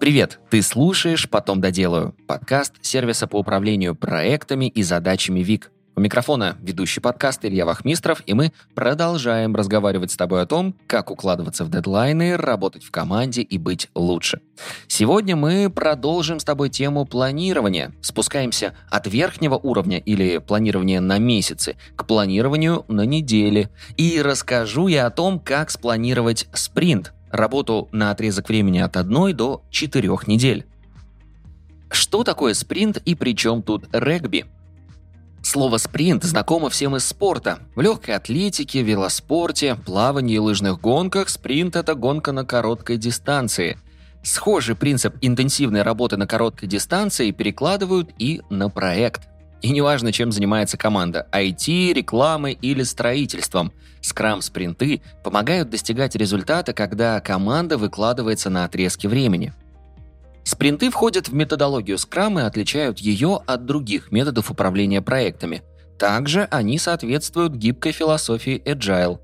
Привет! Ты слушаешь «Потом доделаю» – подкаст сервиса по управлению проектами и задачами ВИК. У микрофона ведущий подкаст Илья Вахмистров, и мы продолжаем разговаривать с тобой о том, как укладываться в дедлайны, работать в команде и быть лучше. Сегодня мы продолжим с тобой тему планирования. Спускаемся от верхнего уровня или планирования на месяцы к планированию на недели. И расскажу я о том, как спланировать спринт, работу на отрезок времени от 1 до 4 недель. Что такое спринт и при чем тут регби? Слово «спринт» знакомо всем из спорта. В легкой атлетике, велоспорте, плавании и лыжных гонках спринт – это гонка на короткой дистанции. Схожий принцип интенсивной работы на короткой дистанции перекладывают и на проект. И неважно, чем занимается команда – IT, рекламой или строительством. Скрам-спринты помогают достигать результата, когда команда выкладывается на отрезке времени – Спринты входят в методологию Scrum и отличают ее от других методов управления проектами. Также они соответствуют гибкой философии Agile.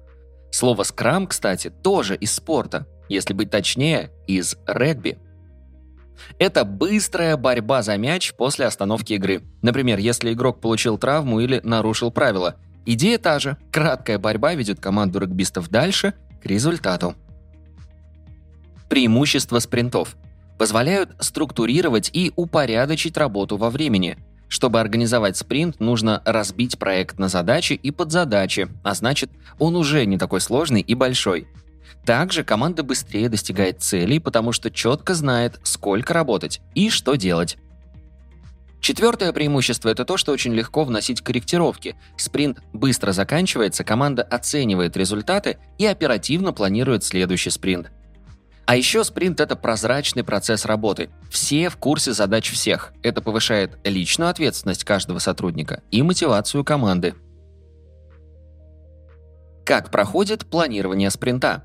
Слово Scrum, кстати, тоже из спорта, если быть точнее, из регби. Это быстрая борьба за мяч после остановки игры. Например, если игрок получил травму или нарушил правила. Идея та же. Краткая борьба ведет команду регбистов дальше к результату. Преимущество спринтов – позволяют структурировать и упорядочить работу во времени. Чтобы организовать спринт, нужно разбить проект на задачи и подзадачи, а значит, он уже не такой сложный и большой. Также команда быстрее достигает целей, потому что четко знает, сколько работать и что делать. Четвертое преимущество – это то, что очень легко вносить корректировки. Спринт быстро заканчивается, команда оценивает результаты и оперативно планирует следующий спринт – а еще спринт – это прозрачный процесс работы. Все в курсе задач всех. Это повышает личную ответственность каждого сотрудника и мотивацию команды. Как проходит планирование спринта?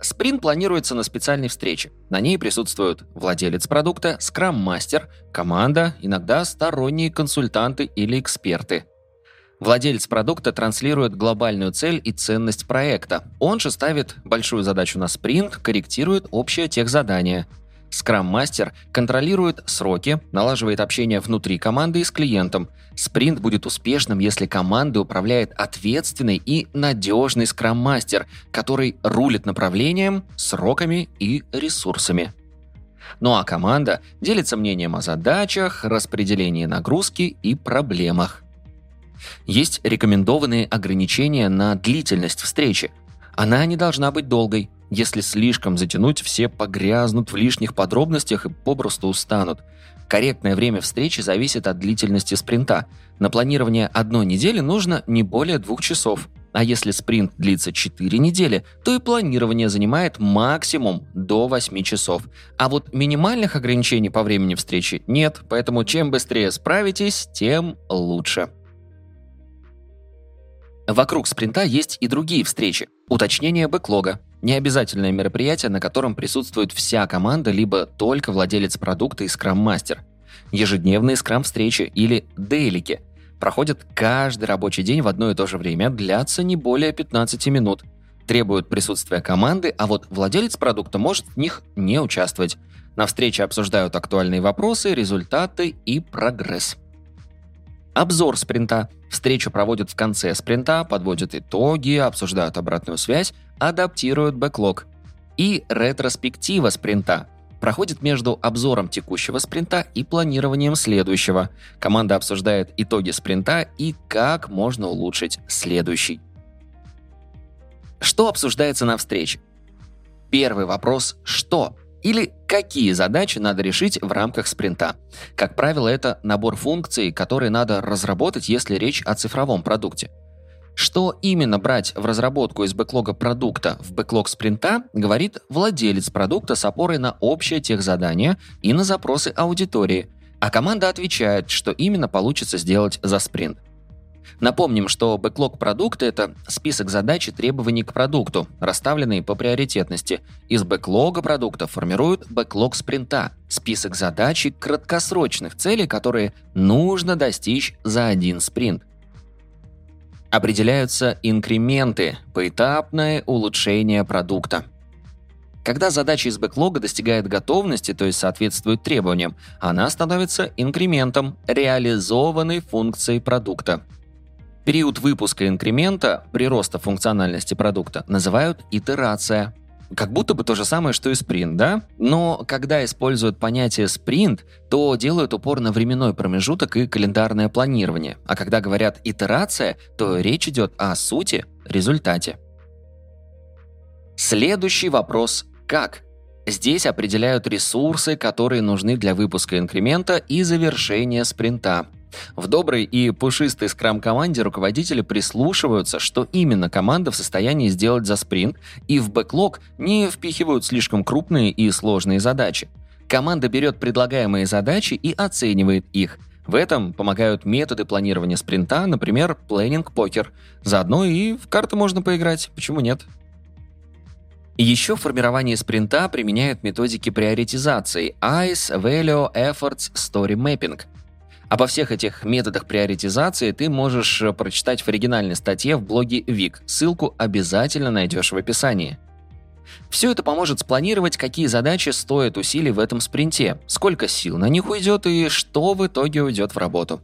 Спринт планируется на специальной встрече. На ней присутствуют владелец продукта, скрам-мастер, команда, иногда сторонние консультанты или эксперты – Владелец продукта транслирует глобальную цель и ценность проекта. Он же ставит большую задачу на спринт, корректирует общее техзадание. Скрам-мастер контролирует сроки, налаживает общение внутри команды и с клиентом. Спринт будет успешным, если команда управляет ответственный и надежный скрам-мастер, который рулит направлением, сроками и ресурсами. Ну а команда делится мнением о задачах, распределении нагрузки и проблемах. Есть рекомендованные ограничения на длительность встречи. Она не должна быть долгой. Если слишком затянуть, все погрязнут в лишних подробностях и попросту устанут. Корректное время встречи зависит от длительности спринта. На планирование одной недели нужно не более двух часов. А если спринт длится 4 недели, то и планирование занимает максимум до 8 часов. А вот минимальных ограничений по времени встречи нет, поэтому чем быстрее справитесь, тем лучше. Вокруг спринта есть и другие встречи. Уточнение бэклога. Необязательное мероприятие, на котором присутствует вся команда, либо только владелец продукта и скрам-мастер. Ежедневные скрам-встречи или дейлики. Проходят каждый рабочий день в одно и то же время, длятся не более 15 минут. Требуют присутствия команды, а вот владелец продукта может в них не участвовать. На встрече обсуждают актуальные вопросы, результаты и прогресс. Обзор спринта. Встречу проводят в конце спринта, подводят итоги, обсуждают обратную связь, адаптируют бэклог. И ретроспектива спринта проходит между обзором текущего спринта и планированием следующего. Команда обсуждает итоги спринта и как можно улучшить следующий. Что обсуждается на встрече? Первый вопрос – что? Или какие задачи надо решить в рамках спринта. Как правило, это набор функций, которые надо разработать, если речь о цифровом продукте. Что именно брать в разработку из бэклога продукта в бэклог спринта, говорит владелец продукта с опорой на общее техзадание и на запросы аудитории, а команда отвечает, что именно получится сделать за спринт. Напомним, что бэклог продукта – это список задач и требований к продукту, расставленные по приоритетности. Из бэклога продукта формируют бэклог спринта – список задач и краткосрочных целей, которые нужно достичь за один спринт. Определяются инкременты – поэтапное улучшение продукта. Когда задача из бэклога достигает готовности, то есть соответствует требованиям, она становится инкрементом, реализованной функцией продукта. Период выпуска инкремента, прироста функциональности продукта, называют итерация. Как будто бы то же самое, что и спринт, да? Но когда используют понятие спринт, то делают упор на временной промежуток и календарное планирование. А когда говорят итерация, то речь идет о сути, результате. Следующий вопрос как? Здесь определяют ресурсы, которые нужны для выпуска инкремента и завершения спринта. В доброй и пушистой скрам-команде руководители прислушиваются, что именно команда в состоянии сделать за спринт, и в бэклог не впихивают слишком крупные и сложные задачи. Команда берет предлагаемые задачи и оценивает их. В этом помогают методы планирования спринта, например, планинг-покер. Заодно и в карты можно поиграть, почему нет? Еще в формировании спринта применяют методики приоритизации ICE, Value, Efforts, Story Mapping. Обо всех этих методах приоритизации ты можешь э, прочитать в оригинальной статье в блоге ВИК. Ссылку обязательно найдешь в описании. Все это поможет спланировать, какие задачи стоят усилий в этом спринте, сколько сил на них уйдет и что в итоге уйдет в работу.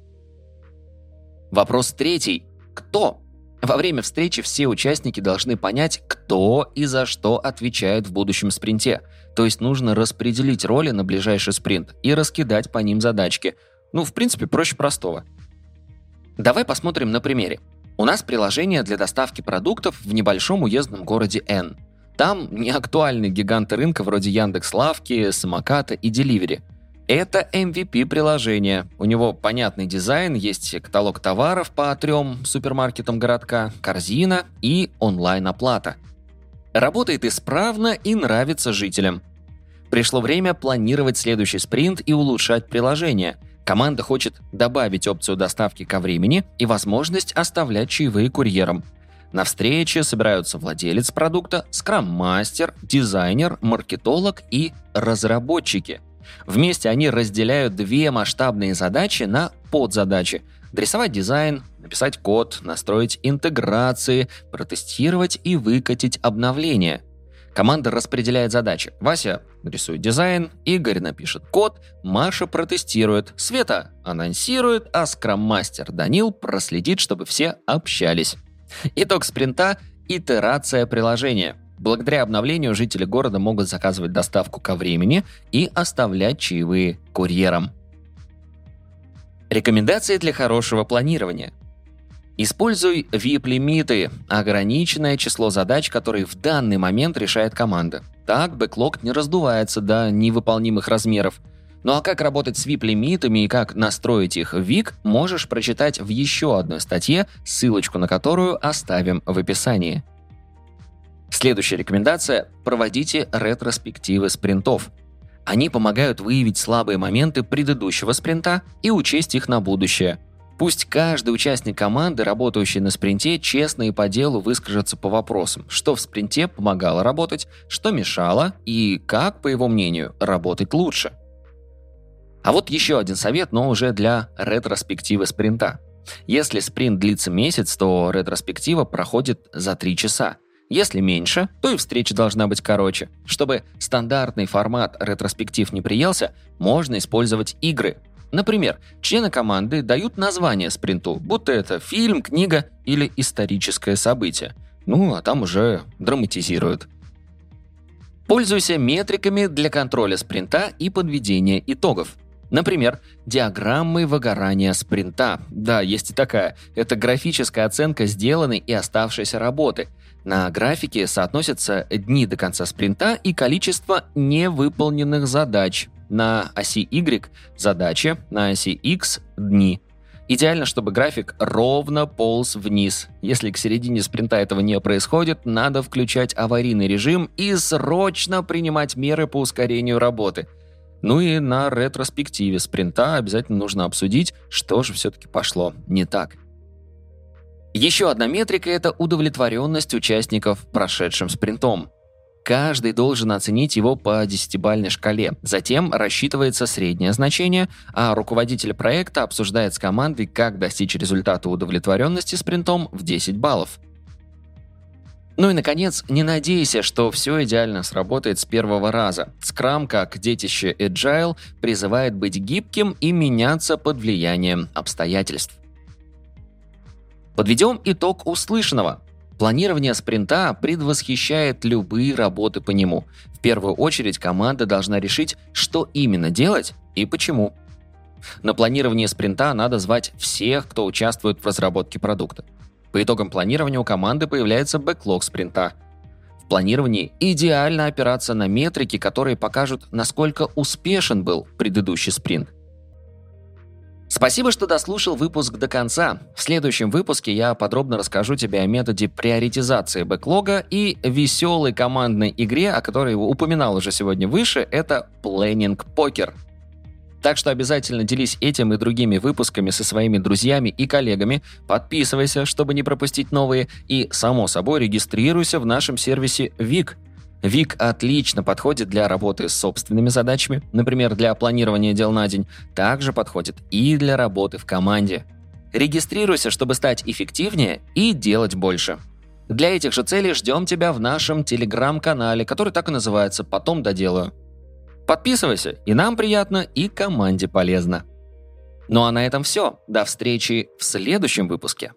Вопрос третий. Кто во время встречи все участники должны понять, кто и за что отвечает в будущем спринте. То есть нужно распределить роли на ближайший спринт и раскидать по ним задачки. Ну, в принципе, проще простого. Давай посмотрим на примере. У нас приложение для доставки продуктов в небольшом уездном городе N. Там не актуальны гиганты рынка вроде Яндекс.Лавки, Самоката и Деливери. Это MVP приложение. У него понятный дизайн, есть каталог товаров по трем супермаркетам городка, корзина и онлайн-оплата. Работает исправно и нравится жителям. Пришло время планировать следующий спринт и улучшать приложение. Команда хочет добавить опцию доставки ко времени и возможность оставлять чаевые курьерам. На встрече собираются владелец продукта, скрам-мастер, дизайнер, маркетолог и разработчики – Вместе они разделяют две масштабные задачи на подзадачи. Дорисовать дизайн, написать код, настроить интеграции, протестировать и выкатить обновления. Команда распределяет задачи. Вася рисует дизайн, Игорь напишет код, Маша протестирует, Света анонсирует, а скрам-мастер Данил проследит, чтобы все общались. Итог спринта – итерация приложения – Благодаря обновлению жители города могут заказывать доставку ко времени и оставлять чаевые курьерам. Рекомендации для хорошего планирования. Используй VIP-лимиты, ограниченное число задач, которые в данный момент решает команда. Так бэклог не раздувается до невыполнимых размеров. Ну а как работать с VIP-лимитами и как настроить их в ВИК, можешь прочитать в еще одной статье, ссылочку на которую оставим в описании. Следующая рекомендация – проводите ретроспективы спринтов. Они помогают выявить слабые моменты предыдущего спринта и учесть их на будущее. Пусть каждый участник команды, работающий на спринте, честно и по делу выскажется по вопросам, что в спринте помогало работать, что мешало и как, по его мнению, работать лучше. А вот еще один совет, но уже для ретроспективы спринта. Если спринт длится месяц, то ретроспектива проходит за 3 часа. Если меньше, то и встреча должна быть короче. Чтобы стандартный формат ретроспектив не приелся, можно использовать игры. Например, члены команды дают название спринту, будто это фильм, книга или историческое событие. Ну, а там уже драматизируют. Пользуйся метриками для контроля спринта и подведения итогов. Например, диаграммы выгорания спринта. Да, есть и такая. Это графическая оценка сделанной и оставшейся работы – на графике соотносятся дни до конца спринта и количество невыполненных задач. На оси Y – задачи, на оси X – дни. Идеально, чтобы график ровно полз вниз. Если к середине спринта этого не происходит, надо включать аварийный режим и срочно принимать меры по ускорению работы. Ну и на ретроспективе спринта обязательно нужно обсудить, что же все-таки пошло не так. Еще одна метрика – это удовлетворенность участников прошедшим спринтом. Каждый должен оценить его по десятибальной шкале. Затем рассчитывается среднее значение, а руководитель проекта обсуждает с командой, как достичь результата удовлетворенности спринтом в 10 баллов. Ну и, наконец, не надейся, что все идеально сработает с первого раза. Scrum, как детище Agile, призывает быть гибким и меняться под влиянием обстоятельств. Подведем итог услышанного. Планирование спринта предвосхищает любые работы по нему. В первую очередь команда должна решить, что именно делать и почему. На планирование спринта надо звать всех, кто участвует в разработке продукта. По итогам планирования у команды появляется бэклог спринта. В планировании идеально опираться на метрики, которые покажут, насколько успешен был предыдущий спринт. Спасибо, что дослушал выпуск до конца. В следующем выпуске я подробно расскажу тебе о методе приоритизации бэклога и веселой командной игре, о которой упоминал уже сегодня выше, это Planning Poker – так что обязательно делись этим и другими выпусками со своими друзьями и коллегами, подписывайся, чтобы не пропустить новые, и, само собой, регистрируйся в нашем сервисе ВИК. ВИК отлично подходит для работы с собственными задачами, например, для планирования дел на день, также подходит и для работы в команде. Регистрируйся, чтобы стать эффективнее и делать больше. Для этих же целей ждем тебя в нашем телеграм-канале, который так и называется «Потом доделаю». Подписывайся, и нам приятно, и команде полезно. Ну а на этом все. До встречи в следующем выпуске.